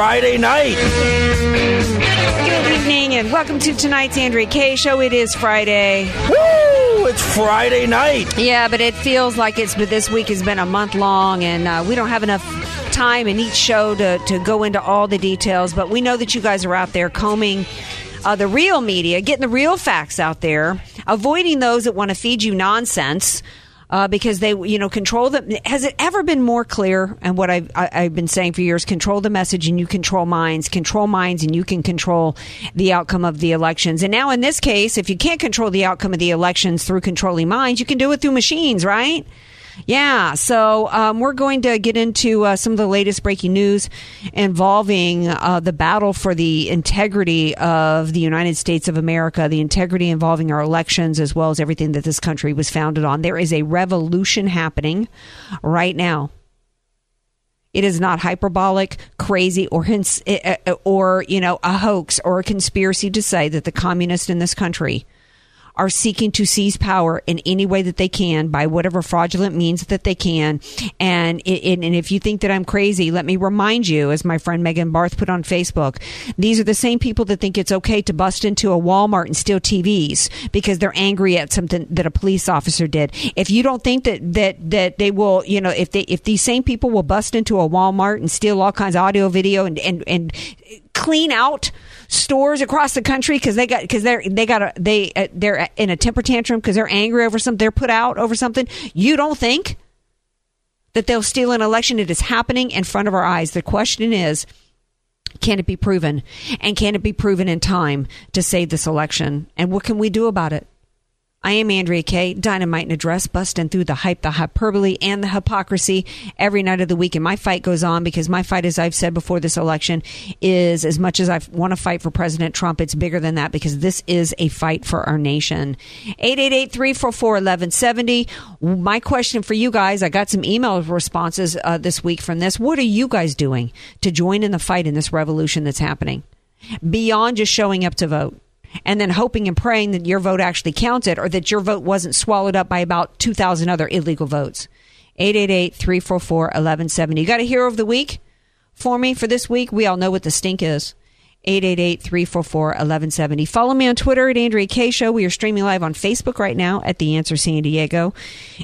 Friday night. Good evening and welcome to tonight's Andrea Kaye Show. It is Friday. Woo! It's Friday night. Yeah, but it feels like it's but this week has been a month long, and uh, we don't have enough time in each show to to go into all the details. But we know that you guys are out there combing. Uh, the real media, getting the real facts out there, avoiding those that want to feed you nonsense, uh, because they, you know, control the. Has it ever been more clear? And what I've, I, I've been saying for years: control the message, and you control minds. Control minds, and you can control the outcome of the elections. And now, in this case, if you can't control the outcome of the elections through controlling minds, you can do it through machines, right? Yeah, so um, we're going to get into uh, some of the latest breaking news involving uh, the battle for the integrity of the United States of America, the integrity involving our elections, as well as everything that this country was founded on. There is a revolution happening right now. It is not hyperbolic, crazy, or uh, uh, or you know, a hoax or a conspiracy to say that the communists in this country are seeking to seize power in any way that they can by whatever fraudulent means that they can. And it, and if you think that I'm crazy, let me remind you, as my friend Megan Barth put on Facebook, these are the same people that think it's okay to bust into a Walmart and steal TVs because they're angry at something that a police officer did. If you don't think that that that they will, you know, if they if these same people will bust into a Walmart and steal all kinds of audio, video, and and and clean out stores across the country because they got because they're they got a they uh, they're in a temper tantrum because they're angry over something they're put out over something. You don't think that they'll steal an election? It is happening in front of our eyes. The question is can it be proven? And can it be proven in time to save this election? And what can we do about it I am Andrea Kaye, dynamite in a dress, busting through the hype, the hyperbole, and the hypocrisy every night of the week. And my fight goes on because my fight, as I've said before this election, is as much as I want to fight for President Trump, it's bigger than that because this is a fight for our nation. 888-344-1170. My question for you guys, I got some email responses uh, this week from this. What are you guys doing to join in the fight in this revolution that's happening? Beyond just showing up to vote and then hoping and praying that your vote actually counted or that your vote wasn't swallowed up by about 2,000 other illegal votes. 888 344 1170. You got a hero of the week for me for this week? We all know what the stink is. 888 344 1170. Follow me on Twitter at Andrea Kaye Show. We are streaming live on Facebook right now at The Answer San Diego.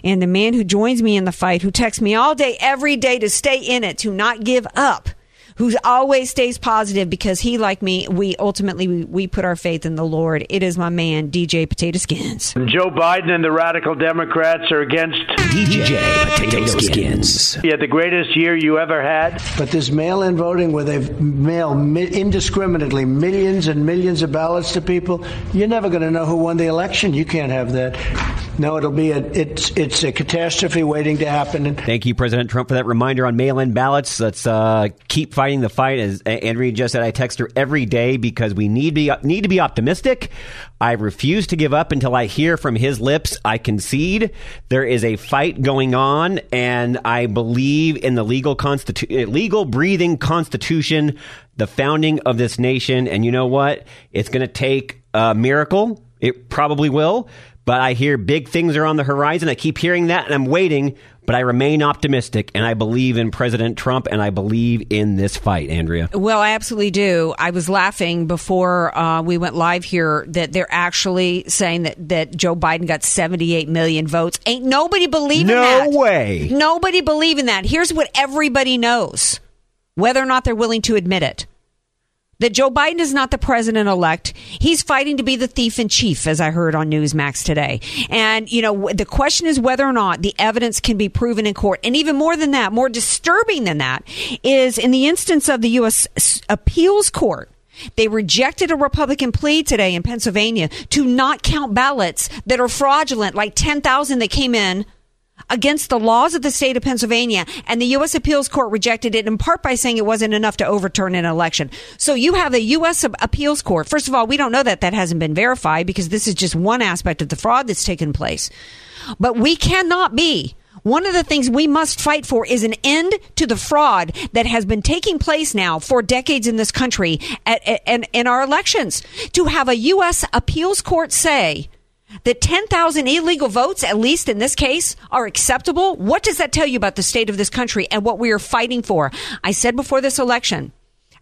And the man who joins me in the fight, who texts me all day, every day to stay in it, to not give up, who always stays positive because he, like me, we ultimately we, we put our faith in the Lord. It is my man, DJ Potato Skins. Joe Biden and the radical Democrats are against DJ Potato Skins. yeah, the greatest year you ever had. But this mail in voting where they mail mi- indiscriminately millions and millions of ballots to people, you're never going to know who won the election. You can't have that. No, it'll be a it's it's a catastrophe waiting to happen. Thank you, President Trump, for that reminder on mail in ballots. Let's uh, keep fighting the fight. As Andrea just said, I text her every day because we need to be, need to be optimistic. I refuse to give up until I hear from his lips. I concede. There is a fight going on, and I believe in the legal constitu- uh, legal breathing Constitution, the founding of this nation. And you know what? It's going to take a miracle. It probably will. But I hear big things are on the horizon. I keep hearing that, and I'm waiting. But I remain optimistic and I believe in President Trump and I believe in this fight, Andrea. Well, I absolutely do. I was laughing before uh, we went live here that they're actually saying that, that Joe Biden got 78 million votes. Ain't nobody believing no that. No way. Nobody believing that. Here's what everybody knows, whether or not they're willing to admit it that Joe Biden is not the president elect. He's fighting to be the thief in chief, as I heard on Newsmax today. And, you know, the question is whether or not the evidence can be proven in court. And even more than that, more disturbing than that, is in the instance of the U.S. Appeals Court. They rejected a Republican plea today in Pennsylvania to not count ballots that are fraudulent, like 10,000 that came in against the laws of the state of Pennsylvania, and the U.S. Appeals Court rejected it in part by saying it wasn't enough to overturn an election. So you have a U.S. Appeals Court. First of all, we don't know that that hasn't been verified because this is just one aspect of the fraud that's taken place. But we cannot be. One of the things we must fight for is an end to the fraud that has been taking place now for decades in this country and in our elections. To have a U.S. appeals court say that 10,000 illegal votes, at least in this case, are acceptable, what does that tell you about the state of this country and what we are fighting for? I said before this election,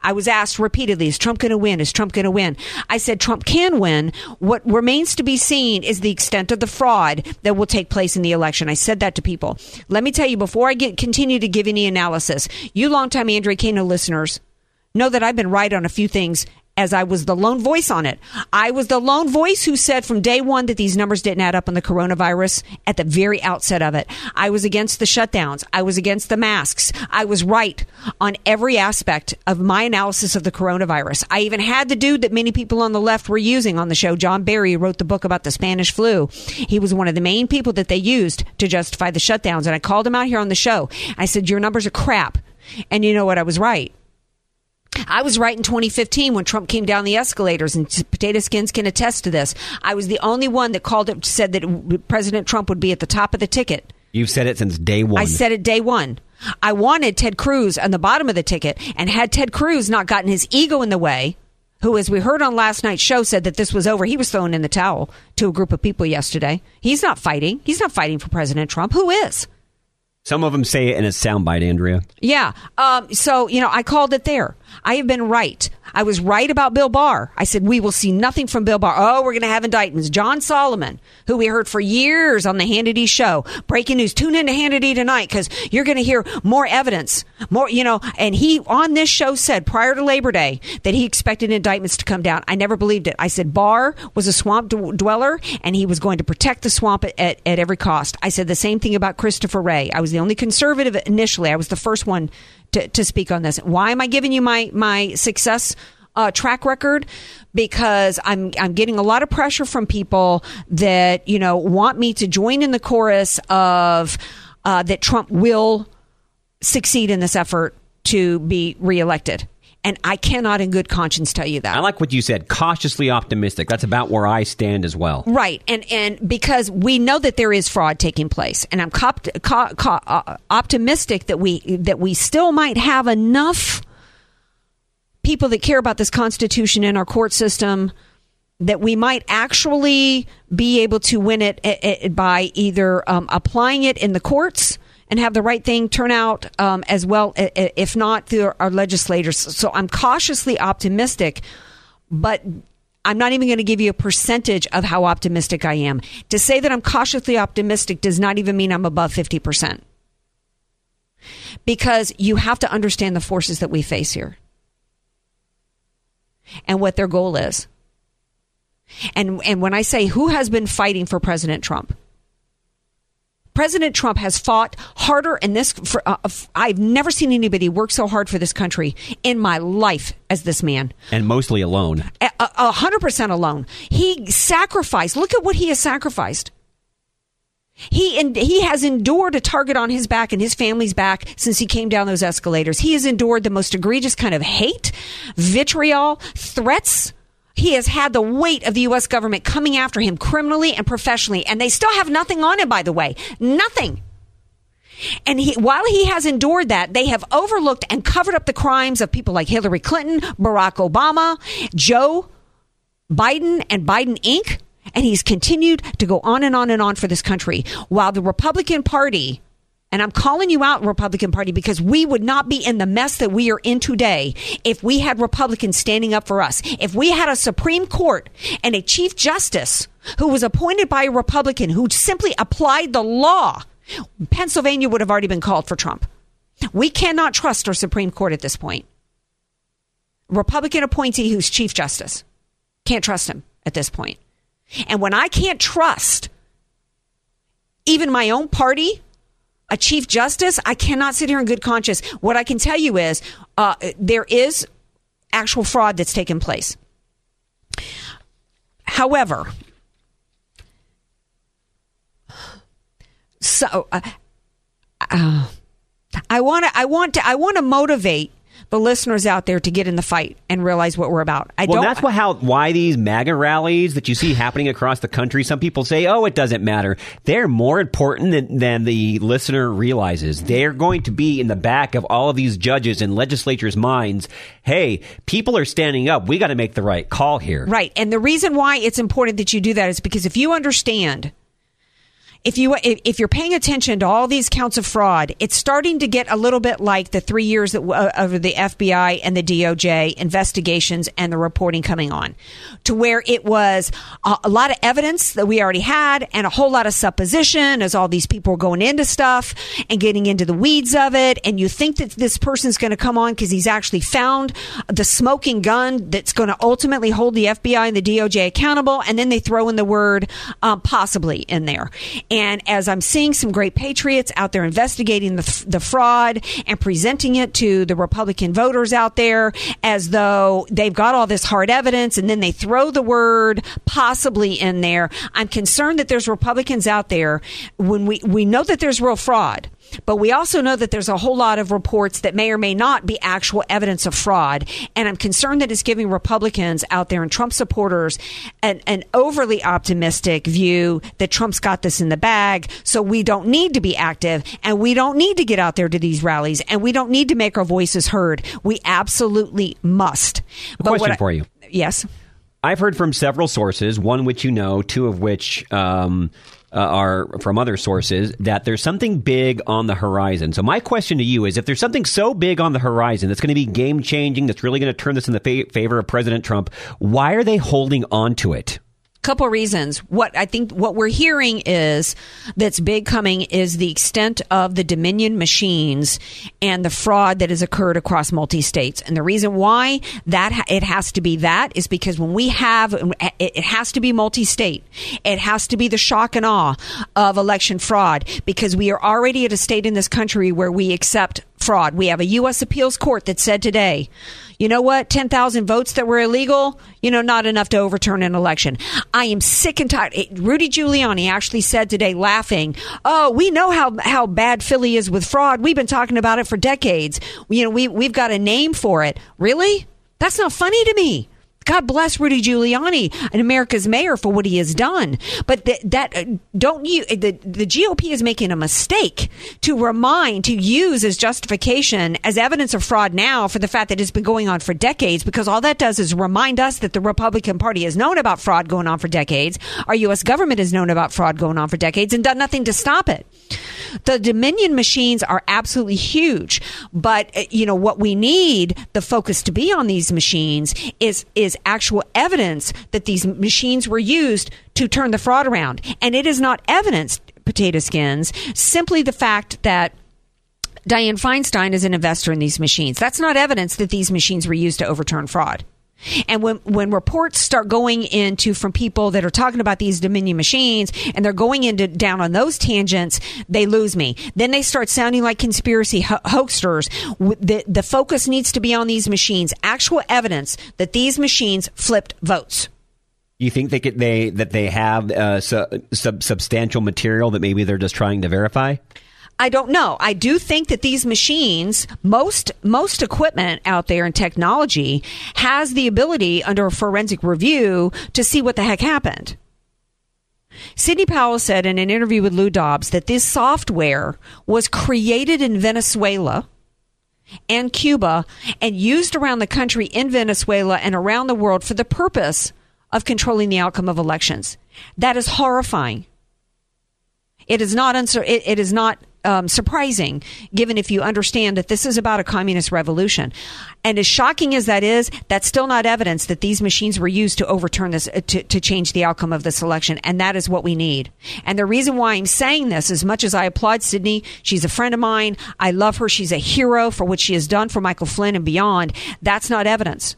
I was asked repeatedly, is Trump going to win? Is Trump going to win? I said Trump can win. What remains to be seen is the extent of the fraud that will take place in the election. I said that to people. Let me tell you, before I get, continue to give any analysis, you longtime Andrea Kaye listeners know that I've been right on a few things as I was the lone voice on it. I was the lone voice who said from day one that these numbers didn't add up on the coronavirus at the very outset of it. I was against the shutdowns. I was against the masks. I was right on every aspect of my analysis of the coronavirus. I even had the dude that many people on the left were using on the show, John Barry, wrote the book about the Spanish flu. He was one of the main people that they used to justify the shutdowns. And I called him out here on the show. I said, Your numbers are crap. And you know what? I was right. I was right in 2015 when Trump came down the escalators, and Potato Skins can attest to this. I was the only one that called it, said that President Trump would be at the top of the ticket. You've said it since day one. I said it day one. I wanted Ted Cruz on the bottom of the ticket, and had Ted Cruz not gotten his ego in the way, who, as we heard on last night's show, said that this was over, he was throwing in the towel to a group of people yesterday. He's not fighting. He's not fighting for President Trump. Who is? Some of them say it in a soundbite, Andrea. Yeah. Um, so, you know, I called it there. I have been right. I was right about Bill Barr. I said, we will see nothing from Bill Barr. Oh, we're going to have indictments. John Solomon, who we heard for years on the Hannity show. Breaking news. Tune into Hannity tonight because you're going to hear more evidence. More, you know, and he on this show said prior to Labor Day that he expected indictments to come down. I never believed it. I said Barr was a swamp d- dweller and he was going to protect the swamp at, at, at every cost. I said the same thing about Christopher Wray. I was the only conservative initially. I was the first one to, to speak on this. Why am I giving you my my success uh, track record? Because I'm I'm getting a lot of pressure from people that you know want me to join in the chorus of uh, that Trump will succeed in this effort to be reelected. And I cannot, in good conscience, tell you that. I like what you said. Cautiously optimistic. That's about where I stand as well. Right, and and because we know that there is fraud taking place, and I'm cop, co, co, uh, optimistic that we that we still might have enough people that care about this Constitution in our court system that we might actually be able to win it, it, it by either um, applying it in the courts and have the right thing turn out um, as well, if not through our legislators. So I'm cautiously optimistic, but I'm not even going to give you a percentage of how optimistic I am. To say that I'm cautiously optimistic does not even mean I'm above 50%. Because you have to understand the forces that we face here and what their goal is. And and when I say who has been fighting for President Trump, President Trump has fought harder in this. For, uh, I've never seen anybody work so hard for this country in my life as this man, and mostly alone. A hundred percent alone. He sacrificed. Look at what he has sacrificed. He and he has endured a target on his back and his family's back since he came down those escalators. He has endured the most egregious kind of hate, vitriol, threats he has had the weight of the U.S. government coming after him criminally and professionally, and they still have nothing on him, by the way. Nothing. And he, while he has endured that, they have overlooked and covered up the crimes of people like Hillary Clinton, Barack Obama, Joe Biden, and Biden Inc. And he's continued to go on and on and on for this country. While the Republican Party And I'm calling you out, Republican Party, because we would not be in the mess that we are in today if we had Republicans standing up for us. If we had a Supreme Court and a Chief Justice who was appointed by a Republican who simply applied the law, Pennsylvania would have already been called for Trump. We cannot trust our Supreme Court at this point. Republican appointee who's Chief Justice. Can't trust him at this point. And when I can't trust even my own party, a Chief Justice, I cannot sit here in good conscience. What I can tell you is uh, there is actual fraud that's taken place. However, so uh, uh, I want to I want to I want to motivate the listeners out there to get in the fight and realize what we're about. I well, don't. that's what, how why these MAGA rallies that you see happening across the country. Some people say, "Oh, it doesn't matter." They're more important than, than the listener realizes. They're going to be in the back of all of these judges and legislatures' minds. Hey, people are standing up. We got to make the right call here. Right, and the reason why it's important that you do that is because if you understand if you if you're paying attention to all these counts of fraud, it's starting to get a little bit like the three years that, uh, of the FBI and the DOJ investigations and the reporting coming on, to where it was a, a, lot of evidence that we already had and a whole lot of supposition as all these people were going into stuff and getting into the weeds of it, and you think that this person's going to come on because he's actually found the smoking gun that's going to ultimately hold the FBI and the DOJ accountable, and then they throw in the word um, possibly in there. And as I'm seeing some great patriots out there investigating the, the fraud and presenting it to the Republican voters out there as though they've got all this hard evidence and then they throw the word possibly in there, I'm concerned that there's Republicans out there when we, we know that there's real fraud but we also know that there's a whole lot of reports that may or may not be actual evidence of fraud. And I'm concerned that it's giving Republicans out there and Trump supporters an, an overly optimistic view that Trump's got this in the bag. So we don't need to be active and we don't need to get out there to these rallies and we don't need to make our voices heard. We absolutely must. A question I, for you. Yes. I've heard from several sources, one which you know, two of which um, uh, are from other sources that there's something big on the horizon. So my question to you is if there's something so big on the horizon that's going to be game changing, that's really going to turn this in the fa- favor of President Trump, why are they holding on to it? Couple reasons. What I think what we're hearing is that's big coming is the extent of the Dominion machines and the fraud that has occurred across multi states. And the reason why that it has to be that is because when we have it has to be multi state. It has to be the shock and awe of election fraud because we are already at a state in this country where we accept fraud. We have a U.S. appeals court that said today, you know what, 10,000 votes that were illegal, you know, not enough to overturn an election. I am sick and tired. Rudy Giuliani actually said today, laughing, oh, we know how, how bad Philly is with fraud. We've been talking about it for decades. You know, we, we've got a name for it. Really? That's not funny to me. God bless Rudy Giuliani and America's mayor for what he has done. But th- that uh, don't you the the GOP is making a mistake to remind to use as justification as evidence of fraud now for the fact that it's been going on for decades because all that does is remind us that the Republican Party has known about fraud going on for decades. Our US government has known about fraud going on for decades and done nothing to stop it. The Dominion machines are absolutely huge, but uh, you know what we need the focus to be on these machines is is actual evidence that these machines were used to turn the fraud around, and it is not evidence, potato skins, simply the fact that. Dianne Feinstein is an investor in these machines. That's not evidence that these machines were used to overturn fraud. And when, when reports start going into from people that are talking about these Dominion machines and they're going into down on those tangents, they lose me. Then they start sounding like conspiracy ho- hoaxers. The, the focus needs to be on these machines, actual evidence that these machines flipped votes. You think they could, they that they have uh, su- sub- substantial material that maybe they're just trying to verify? I don't know. I do think that these machines, most most equipment out there in technology has the ability under a forensic review to see what the heck happened. Sidney Powell said in an interview with Lou Dobbs that this software was created in Venezuela and Cuba and used around the country in Venezuela and around the world for the purpose of controlling the outcome of elections. That is horrifying. It is not uncer- it, it is not um, surprising, given if you understand that this is about a communist revolution. And as shocking as that is, that's still not evidence that these machines were used to overturn this, uh, to, to change the outcome of this election. And that is what we need. And the reason why I'm saying this, as much as I applaud Sidney, she's a friend of mine. I love her. She's a hero for what she has done for Michael Flynn and beyond. That's not evidence.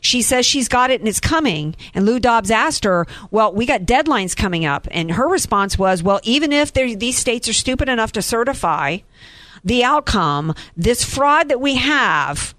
She says she's got it and it's coming. And Lou Dobbs asked her, Well, we got deadlines coming up. And her response was, Well, even if these states are stupid enough to certify the outcome, this fraud that we have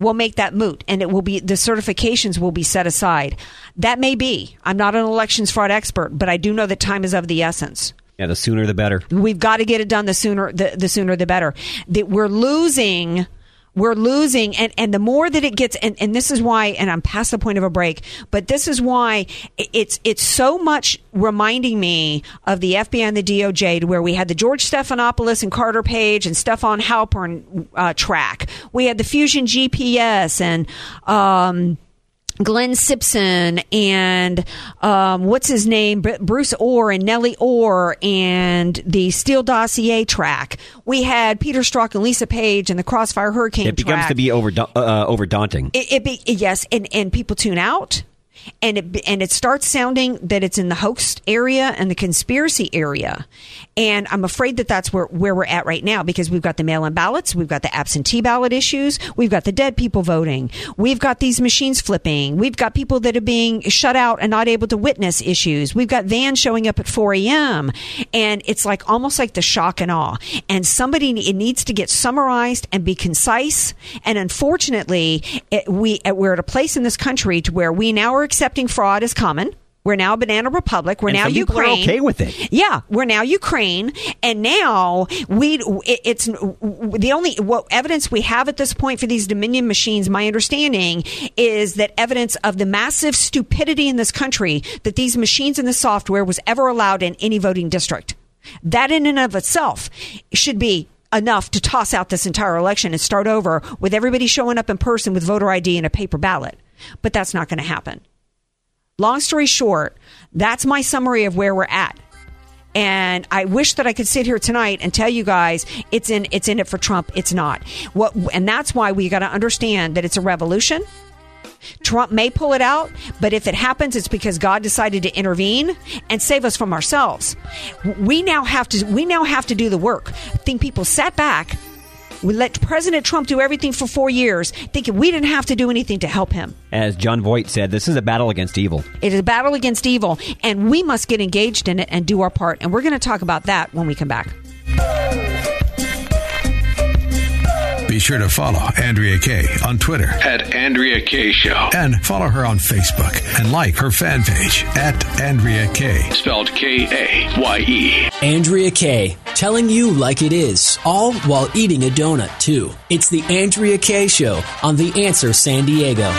will make that moot and it will be the certifications will be set aside. That may be. I'm not an elections fraud expert, but I do know that time is of the essence. Yeah, the sooner the better. We've got to get it done the sooner the, the sooner the better. That we're losing we're losing and, and the more that it gets and, and this is why and i'm past the point of a break but this is why it's it's so much reminding me of the fbi and the doj where we had the george stephanopoulos and carter page and stefan halper uh, track. We had the fusion gps and um, Glenn Simpson and um, what's his name, Bruce Ohr and Nellie Ohr and the Steele Dossier track. We had Peter Strzok and Lisa Page and the Crossfire Hurricane. It becomes track. to be over uh, over daunting. It, it be, yes, and and people tune out and it and it starts sounding that it's in the hoax area and the conspiracy area. And i'm afraid that that's where, where we're at right now because we've got the mail-in ballots we've got the absentee ballot issues we've got the dead people voting we've got these machines flipping we've got people that are being shut out and not able to witness issues. We've got vans showing up at 4 a.m and it's like almost like the shock and awe. And somebody it needs to get summarized and be concise. And unfortunately it, we we're at a place in this country to where we now are accepting fraud as common. We're now Banana Republic. We're and now Ukraine. okay with it. Yeah, we're now Ukraine, and now we. It's the only what evidence we have at this point for these Dominion machines. My understanding is that evidence of the massive stupidity in this country that these machines and the software was ever allowed in any voting district. That in and of itself should be enough to toss out this entire election and start over with everybody showing up in person with voter ID and a paper ballot. But that's not going to happen. Long story short, that's my summary of where we're at. And I wish that I could sit here tonight and tell you guys it's in it's in it for Trump. It's not. What and that's why we got to understand that it's a revolution. Trump may pull it out, but if it happens, it's because God decided to intervene and save us from ourselves. We now have to we now have to do the work. I think people sat back we let President Trump do everything for four years, thinking we didn't have to do anything to help him. As Jon Voight said, this is a battle against evil. It is a battle against evil, and we must get engaged in it and do our part. And we're going to talk about that when we come back. Be sure to follow Andrea Kaye on Twitter at Andrea Kaye Show. And follow her on Facebook and like her fan page at Andrea Kaye. Spelled K A Y E. Andrea Kaye, telling you like it is, all while eating a donut, too. It's the Andrea Kaye Show on The Answer San Diego.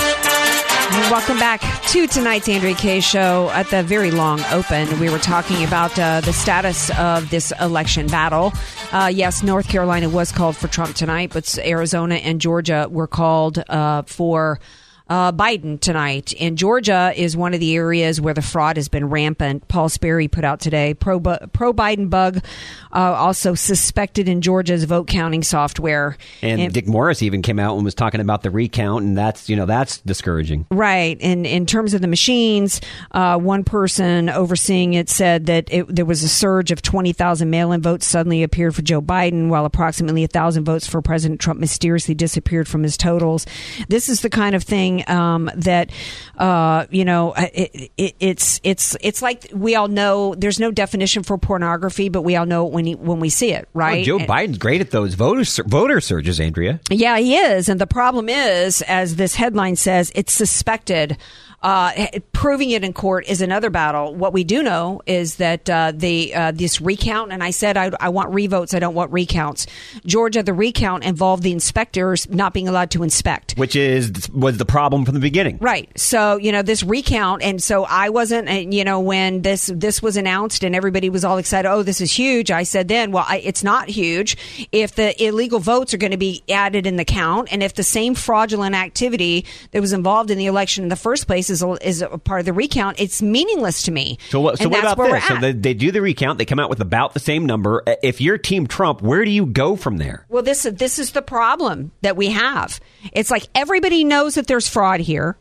Welcome back to tonight's Andrea Kaye show. At the very long open, we were talking about uh, the status of this election battle. Uh, yes, North Carolina was called for Trump tonight, but Arizona and Georgia were called uh, for uh, Biden tonight. And Georgia is one of the areas where the fraud has been rampant. Paul Sperry put out today pro pro Biden bug uh, also suspected in Georgia's vote counting software. And, and, Dick Morris even came out and was talking about the recount, and that's you know that's discouraging. Right. And in terms of the machines, uh, one person overseeing it said that it, there was a surge of twenty thousand mail-in votes suddenly appeared for Joe Biden, while approximately a thousand votes for President Trump mysteriously disappeared from his totals. This is the kind of thing um, that uh, you know it, it, it's it's it's like we all know there's no definition for pornography, but we all know it when he, when we see it, right? Well, Joe Biden's great at those voter voter surges, Andrea. Yeah, he is, and the problem is, as this headline says, it's suspected uh, proving it in court is another battle. What we do know is that uh, the uh, this recount, and I said I, I, want revotes, I don't want recounts. Georgia, the recount involved the inspectors not being allowed to inspect, which is was the problem problem from the beginning. Right. So, you know, this recount and so I wasn't and, you know when this this was announced and everybody was all excited, "Oh, this is huge." I said then, "Well, I, it's not huge if the illegal votes are going to be added in the count and if the same fraudulent activity that was involved in the election in the first place is a, is a part of the recount, it's meaningless to me." So what? So what about this? So they, they do the recount. They come out with about the same number. Uh, If you're Team Trump, where do you go from there? Well, this this is the problem that we have. It's like everybody knows that there's fraud here,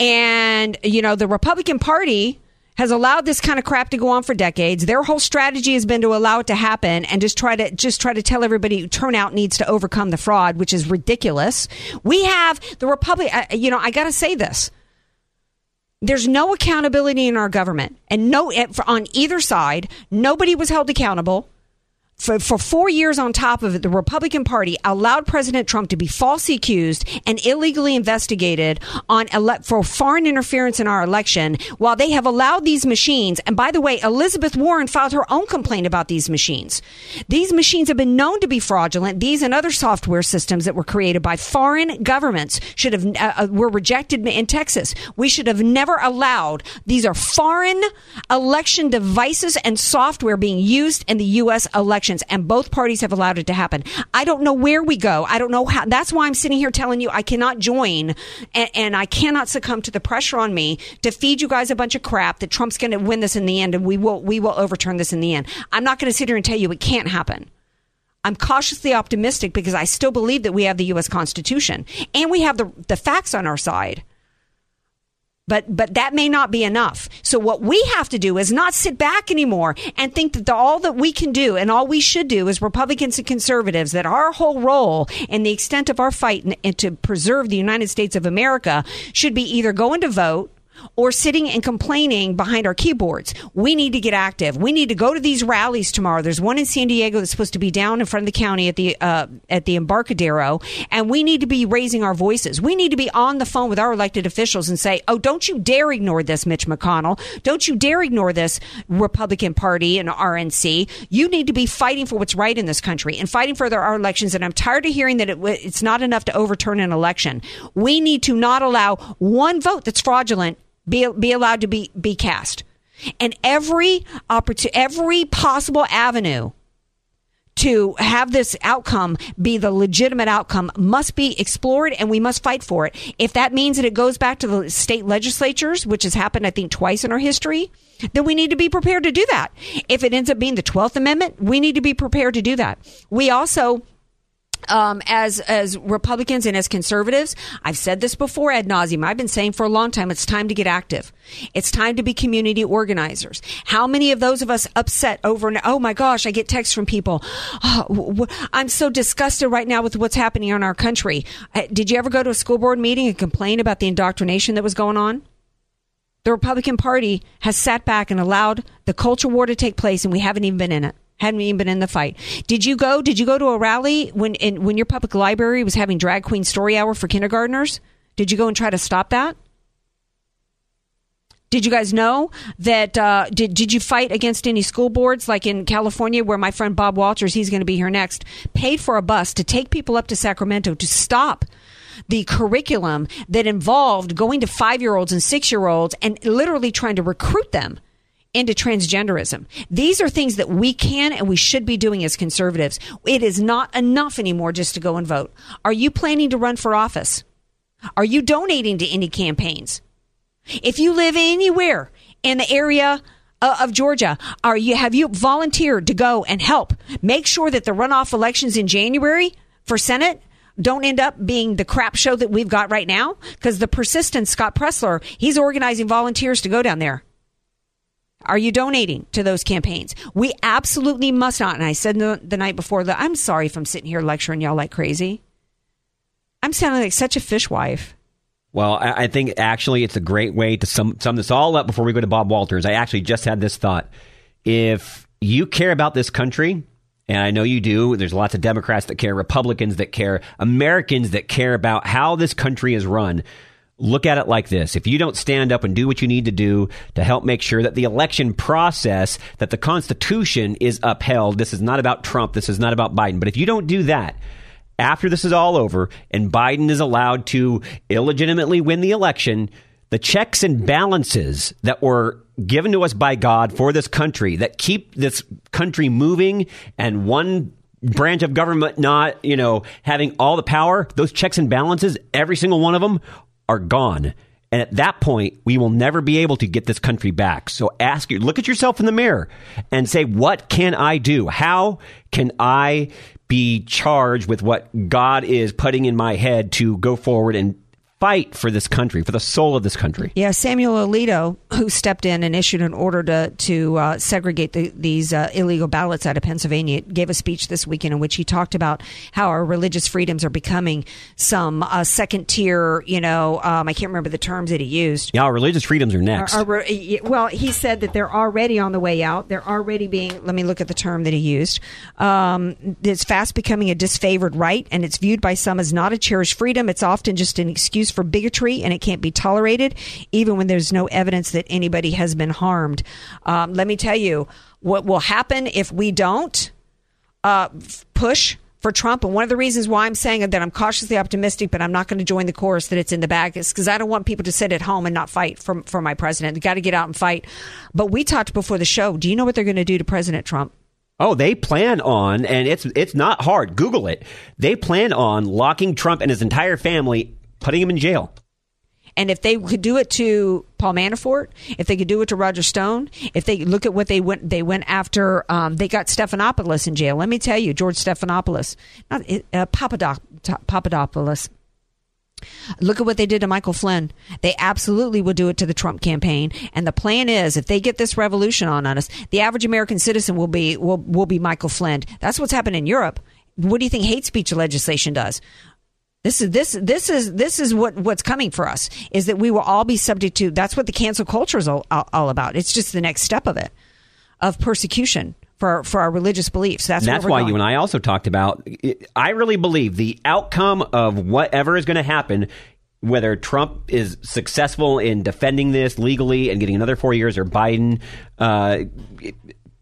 and you know the Republican Party has allowed this kind of crap to go on for decades. Their whole strategy has been to allow it to happen and just try to just try to tell everybody turnout needs to overcome the fraud, which is ridiculous. We have the Republic. uh, You know, I got to say this there's no accountability in our government and no eh, on either side nobody was held accountable for, for four years on top of it, the Republican Party allowed President Trump to be falsely accused and illegally investigated on ele- for foreign interference in our election, while they have allowed these machines. And by the way, Elizabeth Warren filed her own complaint about these machines. These machines have been known to be fraudulent. These and other software systems that were created by foreign governments should have uh, uh, were rejected in Texas. We should have never allowed. These are foreign election devices and software being used in the U.S. and both parties have allowed it to happen. I don't know where we go. I don't know how. That's why I'm sitting here telling you I cannot join, and, and I cannot succumb to the pressure on me to feed you guys a bunch of crap that Trump's going to win this in the end, and we will we will overturn this in the end. I'm not going to sit here and tell you it can't happen. I'm cautiously optimistic because I still believe that we have the U.S. Constitution and we have the, the facts on our side. But but that may not be enough. So what we have to do is not sit back anymore and think that the, all that we can do and all we should do as Republicans and conservatives that our whole role and the extent of our fight to preserve the United States of America should be either going to vote or sitting and complaining behind our keyboards. We need to get active. We need to go to these rallies tomorrow. There's one in San Diego that's supposed to be down in front of the county at the uh, at the Embarcadero, and we need to be raising our voices. We need to be on the phone with our elected officials and say, "Oh, don't you dare ignore this, Mitch McConnell. Don't you dare ignore this Republican Party and RNC. You need to be fighting for what's right in this country and fighting for our elections." And I'm tired of hearing that it, it's not enough to overturn an election. We need to not allow one vote that's fraudulent be be allowed to be be cast, and every opportunity, every possible avenue to have this outcome be the legitimate outcome must be explored and we must fight for it. If that means that it goes back to the state legislatures, which has happened, I think, twice in our history, then we need to be prepared to do that. If it ends up being the 12th Amendment, we need to be prepared to do that. We also um, as as Republicans and as conservatives, I've said this before ad nauseum. I've been saying for a long time, it's time to get active. It's time to be community organizers. How many of those of us upset over oh my gosh, I get texts from people. Oh, I'm so disgusted right now with what's happening in our country. Uh, Did you ever go to a school board meeting and complain about the indoctrination that was going on? The Republican Party has sat back and allowed the culture war to take place, and we haven't even been in it. Hadn't even been in the fight. Did you go? Did you go to a rally when in, when your public library was having drag queen story hour for kindergartners? Did you go and try to stop that? Did you guys know that? Uh, did Did you fight against any school boards like in California, where my friend Bob Walters, he's going to be here next, paid for a bus to take people up to Sacramento to stop the curriculum that involved going to five year olds and six year olds and literally trying to recruit them into transgenderism. These are things that we can and we should be doing as conservatives. It is not enough anymore just to go and vote. Are you planning to run for office? Are you donating to any campaigns? If you live anywhere in the area uh, of Georgia, are you have you volunteered to go and help make sure that the runoff elections in January for Senate don't end up being the crap show that we've got right now? Because the persistent Scott Presler, he's organizing volunteers to go down there. Are you donating to those campaigns? We absolutely must not. And I said the, the night before that I'm sorry if I'm sitting here lecturing y'all like crazy. I'm sounding like such a fishwife. Well, I, I think actually it's a great way to sum, sum this all up before we go to Bob Walters. I actually just had this thought. If you care about this country, and I know you do, there's lots of Democrats that care, Republicans that care, Americans that care about how this country is run. Look at it like this. If you don't stand up and do what you need to do to help make sure that the election process, that the Constitution is upheld, this is not about Trump, this is not about Biden, but if you don't do that, after this is all over and Biden is allowed to illegitimately win the election, the checks and balances that were given to us by God for this country that keep this country moving and one branch of government not, you know, having all the power, those checks and balances, every single one of them are gone. And at that point, we will never be able to get this country back. So ask you, look at yourself in the mirror and say, what can I do? How can I be charged with what God is putting in my head to go forward and fight for this country, for the soul of this country. Yeah, Samuel Alito, who stepped in and issued an order to to uh, segregate the, these uh, illegal ballots out of Pennsylvania, gave a speech this weekend in which he talked about how our religious freedoms are becoming some uh, second tier. You know, um, I can't remember the terms that he used. Yeah, our religious freedoms are next. Are- are- well, he said that they're already on the way out. They're already being. Let me look at the term that he used. Um, it's fast becoming a disfavored right, and it's viewed by some as not a cherished freedom. It's often just an excuse for bigotry, and it can't be tolerated, even when there's no evidence that anybody has been harmed. Um, let me tell you what will happen if we don't uh, push for Trump. And one of the reasons why I'm saying that I'm cautiously optimistic, but I'm not going to join the chorus that it's in the bag is because I don't want people to sit at home and not fight for, for my president. They got to get out and fight. But we talked before the show. Do you know what they're going to do to President Trump? Oh, they plan on, and it's it's not hard. Google it. They plan on locking Trump and his entire family, putting him in jail. And if they could do it to Paul Manafort, if they could do it to Roger Stone, if they look at what they went, they went after. Um, they got Stephanopoulos in jail. Let me tell you, George Stephanopoulos, not uh, Papadop- Papadopoulos. Look at what they did to Michael Flynn. They absolutely will do it to the Trump campaign. And the plan is, if they get this revolution on us, the average American citizen will be will will be Michael Flynn. That's what's happened in Europe. What do you think hate speech legislation does? This is this this is this is what what's coming for us is that we will all be subject to. That's what the cancel culture is all, all about. It's just the next step of it, of persecution for for our religious beliefs. That's And that's why going. you and I also talked about. I really believe the outcome of whatever is going to happen, whether Trump is successful in defending this legally and getting another four years, or Biden uh,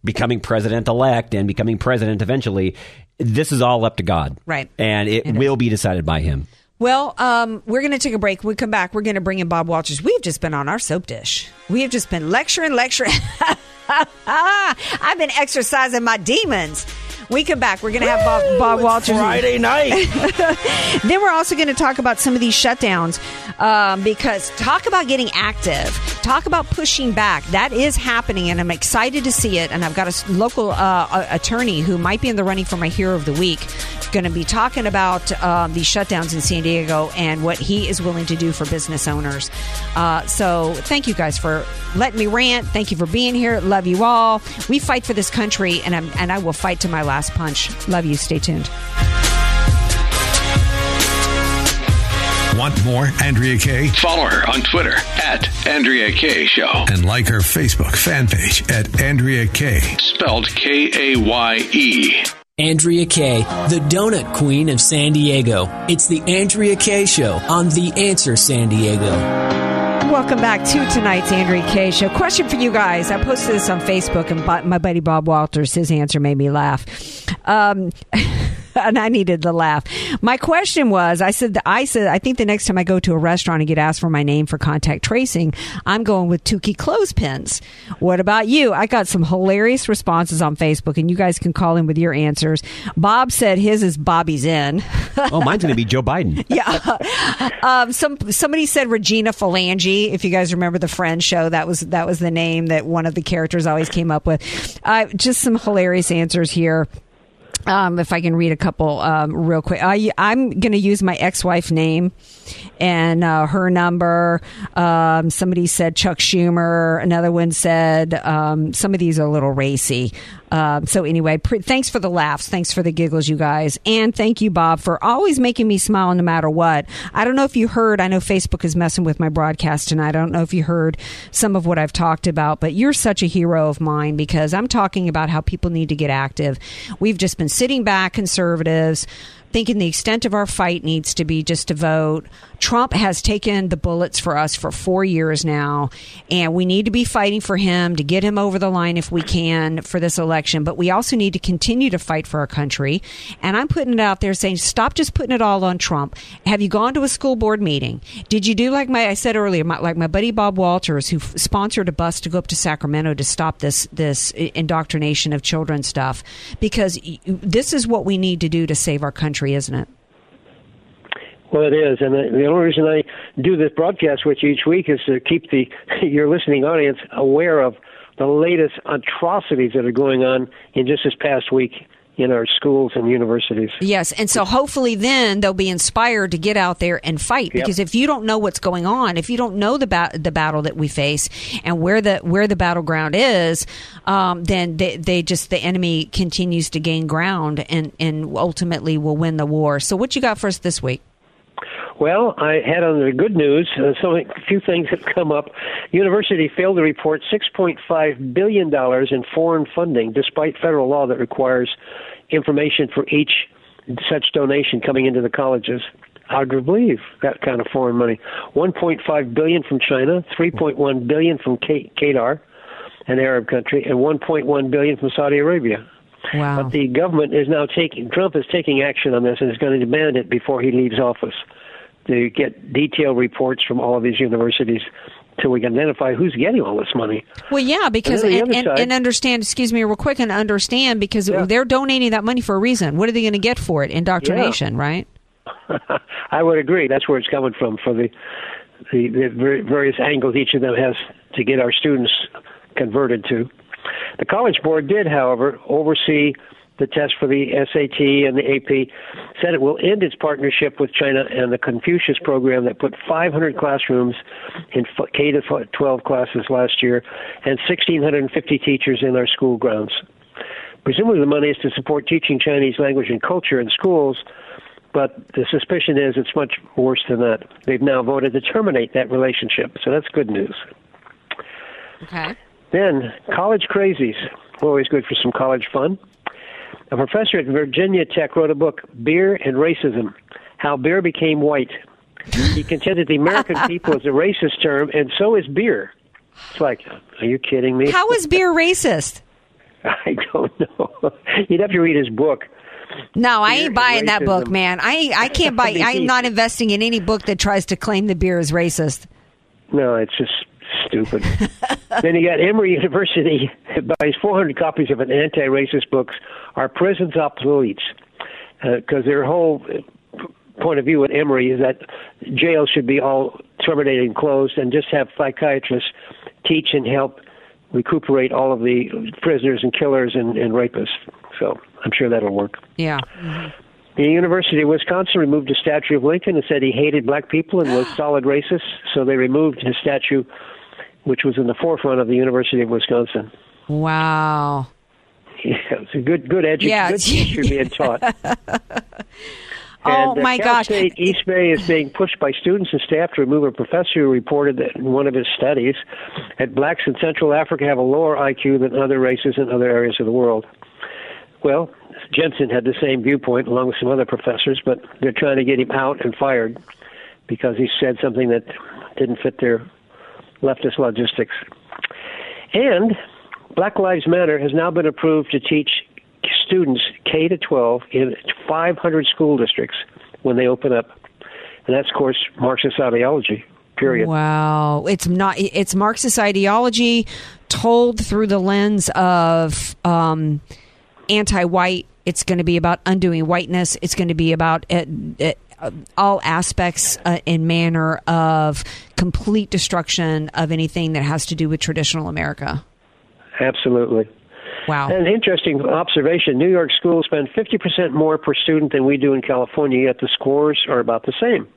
becoming president elect and becoming president eventually, this is all up to God, Right. And it, will be decided by Him. Well, um, we're going to take a break. When we come back, we're going to bring in Bob Walters. We've just been on our soap dish. We have just been lecturing, lecturing. I've been exercising my demons. We come back. We're going to have Bob, Bob Walters. Friday night. then we're also going to talk about some of these shutdowns um, because talk about getting active, talk about pushing back. That is happening, and I'm excited to see it. And I've got a local uh, attorney who might be in the running for my Hero of the Week, going to be talking about um, these shutdowns in San Diego and what he is willing to do for business owners. Uh, so thank you guys for letting me rant. Thank you for being here. Love you all. We fight for this country, and I'm, and I will fight to my last punch. Love you. Stay tuned. Want more Andrea Kaye? Follow her on Twitter at Andrea Kaye Show. And like her Facebook fan page at Andrea Kaye. Spelled K A Y E. Andrea Kaye, the donut queen of San Diego. It's the Andrea Kaye Show on The Answer San Diego. Welcome back to tonight's Andrea Kaye Show. Question for you guys. I posted this on Facebook, and my buddy Bob Walters, his answer made me laugh. Um, and I needed the laugh. My question was, I said, I said, I think the next time I go to a restaurant and get asked for my name for contact tracing, I'm going with Tukey clothespins. What about you? I got some hilarious responses on Facebook, and you guys can call in with your answers. Bob said his is Bobby's in. Oh, mine's going to be Joe Biden. yeah. Um, some somebody said Regina Phalange. If you guys remember the Friends show, that was that was the name that one of the characters always came up with. Uh, just some hilarious answers here. Um, if I can read a couple um, real quick, I, I'm going to use my ex-wife name and uh, her number. Um, somebody said Chuck Schumer. Another one said um, some of these are a little racy. Um, so anyway, pre- thanks for the laughs, thanks for the giggles, you guys, and thank you, Bob, for always making me smile no matter what. I don't know if you heard. I know Facebook is messing with my broadcast tonight. I don't know if you heard some of what I've talked about, but you're such a hero of mine because I'm talking about how people need to get active. We've just been sitting back, conservatives thinking the extent of our fight needs to be just to vote. Trump has taken the bullets for us for four years now, and we need to be fighting for him to get him over the line if we can for this election. But we also need to continue to fight for our country. And I'm putting it out there saying, stop just putting it all on Trump. Have you gone to a school board meeting? Did you do like my I said earlier, my, like my buddy Bob Walters, who f- sponsored a bus to go up to Sacramento to stop this this indoctrination of children stuff? Because y- this is what we need to do to save our country, isn't it? Well, it is, and the only reason I do this broadcast with you each week is to keep the your listening audience aware of the latest atrocities that are going on in just this past week in our schools and universities. Yes, and so hopefully then they'll be inspired to get out there and fight. Because Yep. if you don't know what's going on, if you don't know the ba- the battle that we face and where the where the battleground is, um, then they, they just the enemy continues to gain ground and and ultimately will win the war. So what you got for us this week? Well, I had on the good news, uh, some a few things have come up. University failed to report 6.5 billion dollars in foreign funding, despite federal law that requires information for each such donation coming into the colleges. Hard to believe that kind of foreign money. 1.5 billion from China, 3.1 billion from Qatar, an Arab country, and 1.1 billion from Saudi Arabia. Wow. But the government is now taking Trump is taking action on this and is going to demand it before he leaves office to get detailed reports from all of these universities so we can identify who's getting all this money. Well, yeah, because And and, and, side- and understand. Excuse me, real quick, and understand because they're donating that money for a reason. What are they going to get for it? Indoctrination, right? I would agree. That's where it's coming from for the the, the various angles each of them has to get our students converted to. The College Board did, however, oversee the test for the SAT and the AP. Said it will end its partnership with China and the Confucius program that put 500 classrooms in K to 12 classes last year and 1,650 teachers in our school grounds. Presumably, the money is to support teaching Chinese language and culture in schools, but the suspicion is it's much worse than that. They've now voted to terminate that relationship, so that's good news. Okay. Then, college crazies. Always good for some college fun. A professor at Virginia Tech wrote a book, Beer and Racism How Beer Became White. He contended the American people is a racist term, and so is beer. It's like, are you kidding me? How is beer racist? I don't know. You'd have to read his book. No, I Beer ain't buying that book, man. I I can't buy. I'm not investing in any book that tries to claim the beer is racist. No, it's just stupid. then you got Emory University buys 400 copies of an anti-racist books. Are prisons obsolete? Because their whole uh, point of view at Emory is that jails should be all terminated and closed, and just have psychiatrists teach and help recuperate all of the prisoners and killers and, and rapists. So I'm sure that'll work. Yeah. The University of Wisconsin removed a statue of Lincoln and said he hated black people and was solid racist, so they removed his statue, which was in the forefront of the University of Wisconsin. Wow. Yeah, it's a good, good edu- Yeah. good teacher being taught. Oh And, uh, my Cal gosh. State East Bay is being pushed by students and staff to remove a professor who reported that in one of his studies that blacks in Central Africa have a lower IQ than other races in other areas of the world. Well, Jensen had the same viewpoint along with some other professors, but they're trying to get him out and fired because he said something that didn't fit their leftist logistics. And Black Lives Matter has now been approved to teach students K to 12 in 500 school districts when they open up. And that's, of course, Marxist ideology, period. Wow. It's not. It's Marxist ideology told through the lens of um, anti-white. It's going to be about undoing whiteness. It's going to be about uh, uh, all aspects uh, and manner of complete destruction of anything that has to do with traditional America. Absolutely. Wow. An interesting observation New York schools spend 50% more per student than we do in California, yet the scores are about the same.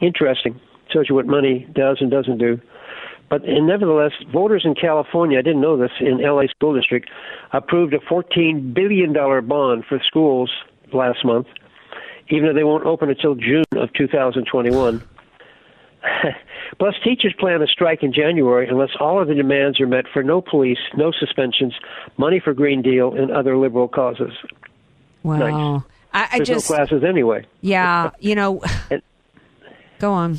Interesting. Shows you what money does and doesn't do. But and nevertheless, voters in California, I didn't know this, in LA School District, approved a $14 billion bond for schools last month, even though they won't open until June of 2021. Plus, teachers plan a strike in January unless all of the demands are met for no police, no suspensions, money for Green Deal, and other liberal causes. Wow. I, I There's just no classes anyway. yeah, you know. Go on.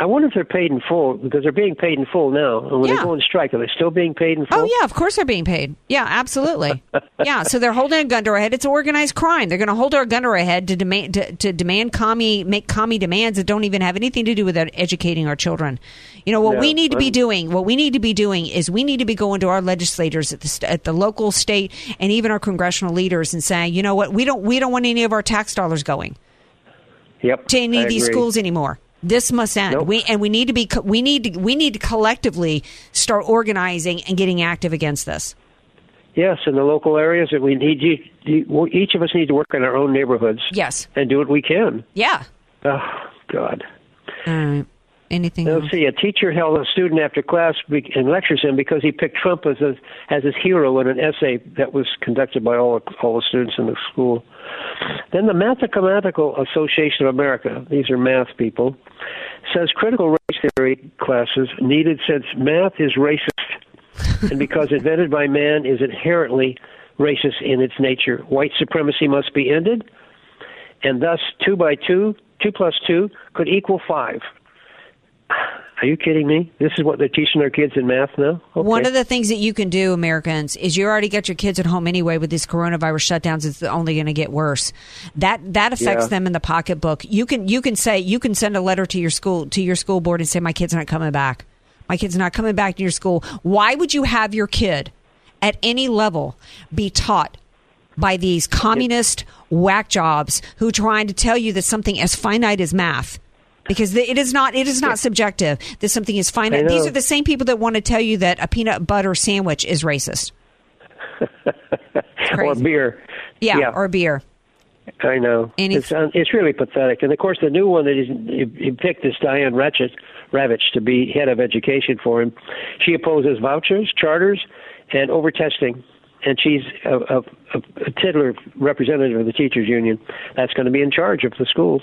I wonder if they're paid in full because they're being paid in full now. And when Yeah. they go on strike, are they still being paid in full? Oh yeah, of course they're being paid. Yeah, absolutely. yeah, so they're holding a gun to our head. It's organized crime. They're going to hold our gun to our head to demand to, to demand commie make commie demands that don't even have anything to do with educating our children. You know what No, we need to be doing. What we need to be doing is we need to be going to our legislators at the at the local, state, and even our congressional leaders and saying, you know what, we don't we don't want any of our tax dollars going Yep. to any I of these agree. schools anymore. This must end. Nope. We and we need to be we need to we need to collectively start organizing and getting active against this. Yes, in the local areas that we need, you, each of us need to work in our own neighborhoods. Yes. And do what we can. Yeah. Oh, God. All right. Anything Let's else? see. A teacher held a student after class and lectures him because he picked Trump as his, as his hero in an essay that was conducted by all all the students in the school. Then the Mathematical Association of America, these are math people, says critical race theory classes needed since math is racist and because invented by man is inherently racist in its nature. White supremacy must be ended, and thus two by two, two plus two, could equal five. Are you kidding me? This is what they're teaching their kids in math now? Okay. One of the things that you can do, Americans, is you already got your kids at home anyway with these coronavirus shutdowns. It's only going to get worse. That that affects Yeah. them in the pocketbook. You can you can say you can send a letter to your school to your school board and say my kid's are not coming back. My kid's are not coming back to your school. Why would you have your kid at any level be taught by these communist whack jobs who are trying to tell you that something as finite as math because it is not it is not subjective that something is finite I these are the same people that want to tell you that a peanut butter sandwich is racist or beer. yeah, or beer I know. Any- it's un- um, it's really pathetic. And of course, the new one that he, he picked is Diane Ratchet, Ravitch to be head of education for him. She opposes vouchers, charters, and overtesting. And she's a, a, a, a titular representative of the teachers union. That's going to be in charge of the schools.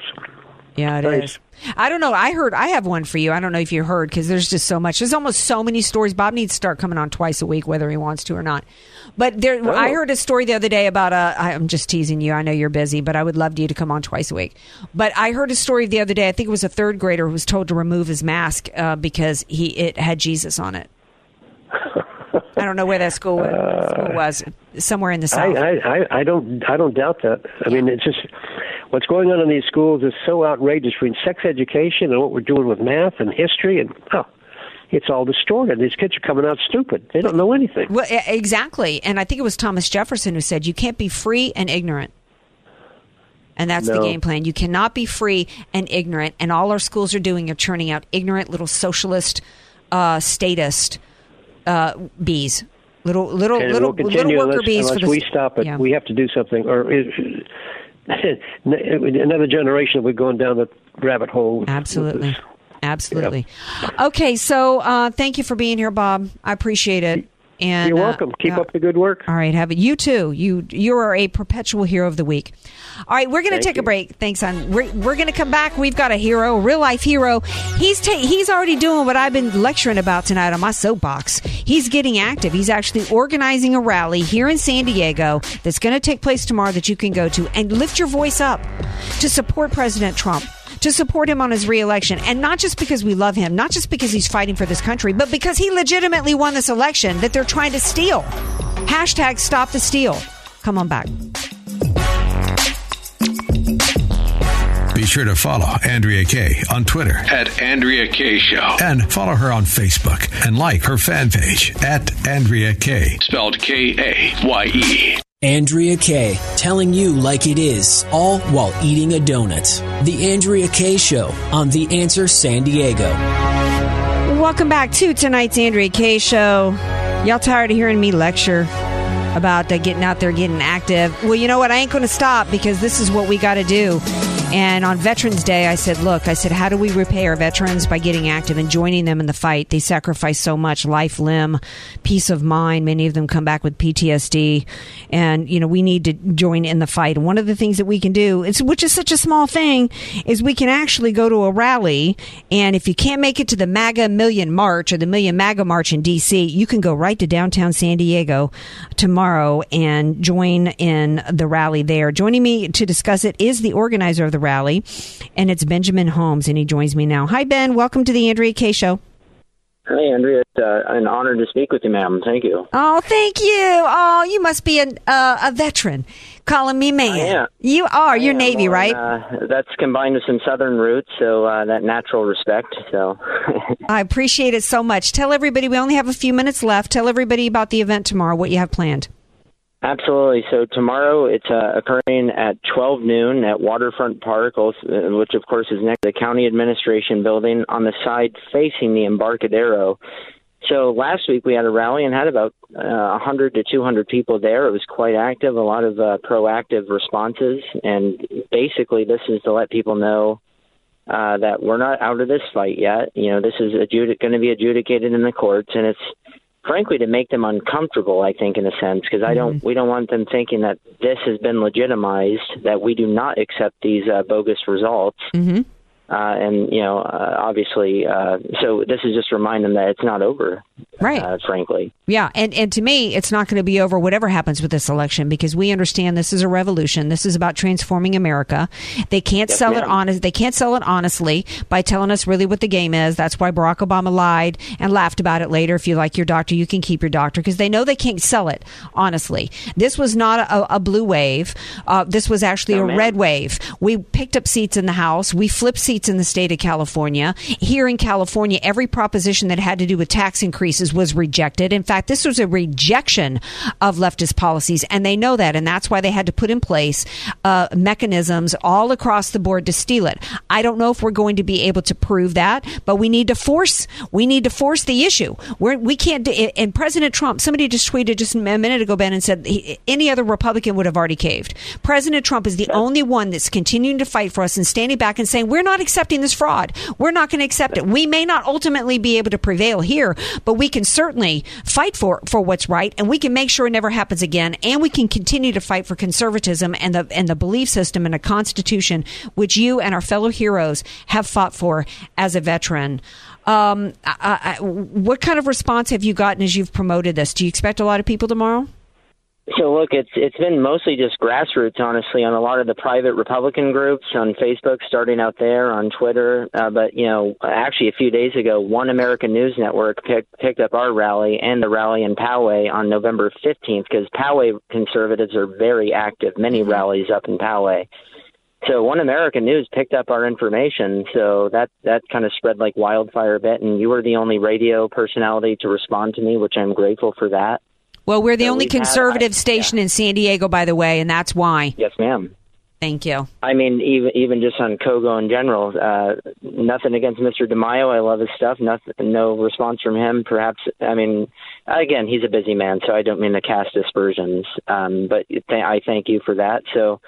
Yeah, it is. I don't know. I heard. I have one for you. I don't know if you heard because there's just so much. There's almost so many stories. Bob needs to start coming on twice a week, whether he wants to or not. But there, Oh. I heard a story the other day about a. I'm just teasing you. I know you're busy, but I would love you to come on twice a week. But I heard a story the other day. I think it was a third grader who was told to remove his mask uh, because he it had Jesus on it. I don't know where that school, school was. Somewhere in the south. I, I, I don't I don't doubt that. I mean, it's just what's going on in these schools is so outrageous between sex education and what we're doing with math and history, and oh, it's all distorted. These kids are coming out stupid. They don't know anything. Well, exactly. And I think it was Thomas Jefferson who said, you can't be free and ignorant. And that's the game plan. You cannot be free and ignorant. And all our schools are doing are churning out ignorant little socialist, uh, statist uh, bees. Little, little, and little, we'll little worker unless, bees unless for the we stop it. Yeah. We have to do something, or another generation be going down the rabbit hole. with- with Absolutely. Absolutely. Okay, so uh, thank you for being here, Bob. I appreciate it. And You're uh, welcome. Keep yeah. up the good work. All right, have it. You too. You you are a perpetual hero of the week. All right, we're going to take a break. Thanks, on. We're, we're going to come back. We've got a hero, a real life hero. He's ta- he's already doing what I've been lecturing about tonight on my soapbox. He's getting active. He's actually organizing a rally here in San Diego that's going to take place tomorrow that you can go to and lift your voice up to support President Trump to support him on his reelection. And not just because we love him, not just because he's fighting for this country, but because he legitimately won this election that they're trying to steal. Hashtag stop the steal. Come on back. Be sure to follow Andrea Kaye on Twitter At Andrea Kaye Show. and follow her on Facebook and like her fan page at Andrea Kaye. Spelled K A Y E. Andrea Kaye, telling you like it is, all while eating a donut. The Andrea Kaye Show on The Answer San Diego. Welcome back to tonight's Andrea Kaye Show. Y'all tired of hearing me lecture about uh, getting out there, getting active? Well, you know what? I ain't going to stop because this is what we got to do. And on Veterans Day, I said, look, I said, how do we repay our veterans by getting active and joining them in the fight? They sacrifice so much life, limb, peace of mind. Many of them come back with PTSD. And, you know, we need to join in the fight. And one of the things that we can do, which is such a small thing, is we can actually go to a rally. And if you can't make it to the MAGA Million March or the Million MAGA March in D.C., you can go right to downtown San Diego tomorrow and join in the rally there. Joining me to discuss it is the organizer of the rally, and it's Benjamin Holmes, and he joins me now. Hi, Ben. Welcome to the Andrea Kaye Show. Hey, Andrea. It's uh, an honor to speak with you, ma'am. Thank you. Oh, thank you. Oh, you must be a, uh, a veteran calling me man. You are. I You're am. Navy, right? Uh, that's combined with some Southern roots, so uh, that natural respect. So, I appreciate it so much. Tell everybody, we only have a few minutes left. Tell everybody about the event tomorrow, what you have planned. Absolutely. So tomorrow it's uh, occurring at 12 noon at Waterfront Park, uh, which of course is next to the County Administration Building on the side facing the Embarcadero. So last week we had a rally and had about uh, 100 to 200 people there. It was quite active, a lot of uh, proactive responses, and basically this is to let people know uh, that we're not out of this fight yet. You know, this is going to be adjudicated in the courts, and it's frankly to make them uncomfortable. I think, in a sense, because I don't, we don't want them thinking that this has been legitimized, that we do not accept these uh, bogus results. Mm-hmm. Uh, and you know, uh, obviously, uh, so this is just to remind them that it's not over. Right. Uh, frankly. Yeah, and, and to me, it's not going to be over whatever happens with this election because we understand this is a revolution. This is about transforming America. They can't Yes, sell it ma'am. honest. They can't sell it honestly by telling us really what the game is. That's why Barack Obama lied and laughed about it later. If you like your doctor, you can keep your doctor because they know they can't sell it honestly. This was not a, a blue wave. Uh, this was actually No, a ma'am. red wave. We picked up seats in the House. We flipped seats in the state of California. Here in California, every proposition that had to do with tax increases was rejected. In fact, this was a rejection of leftist policies, and they know that, and that's why they had to put in place uh, mechanisms all across the board to steal it. I don't know if we're going to be able to prove that, but we need to force we need to force the issue. We're, we can't. And President Trump, somebody just tweeted just a minute ago, Ben, and said he, any other Republican would have already caved. President Trump is the only one that's continuing to fight for us and standing back and saying we're not accepting this fraud. We're not going to accept it. We may not ultimately be able to prevail here, but we can certainly fight for for what's right, and we can make sure it never happens again, and we can continue to fight for conservatism and the and the belief system and a constitution which you and our fellow heroes have fought for as a veteran. Um, I, I, what kind of response have you gotten as you've promoted this? Do you expect a lot of people tomorrow? So look, it's it's been mostly just grassroots, honestly, on a lot of the private Republican groups on Facebook, starting out there on Twitter. Uh, but you know, actually, a few days ago, One American News Network picked picked up our rally and the rally in Poway on November fifteenth, because Poway conservatives are very active. Many rallies up in Poway. So One American News picked up our information, so that that kind of spread like wildfire a bit. And you were the only radio personality to respond to me, which I'm grateful for that. Well, we're the So only had- conservative station in San Diego, by the way, and that's why. Yes, ma'am. Thank you. I mean, even even just on Kogo in general, uh, nothing against Mr. DeMaio. I love his stuff. Nothing, no response from him. Perhaps, I mean, again, he's a busy man, so I don't mean to cast aspersions. Um, but th- I thank you for that. So,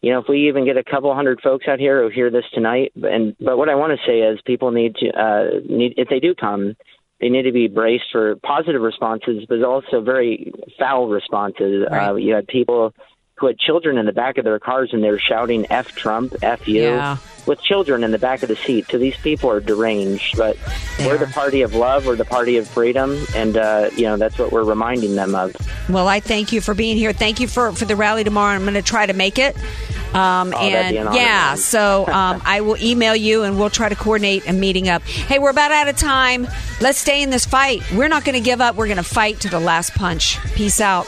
you know, if we even get a couple hundred folks out here who hear this tonight, and but what I want to say is, people need to uh, need if they do come, they need to be braced for positive responses, but also very foul responses. Uh, you had people who had children in the back of their cars and they were shouting "F Trump," "F you," Yeah. with children in the back of the seat. So these people are deranged. But we're the party of love. We're the party of freedom, and uh, you know that's what we're reminding them of. Well, I thank you for being here. Thank you for, for the rally tomorrow. I'm going to try to make it. Um, Oh, and an yeah, so um, I will email you and we'll try to coordinate a meeting up. Hey, we're about out of time. Let's stay in this fight. We're not going to give up. We're going to fight to the last punch. Peace out.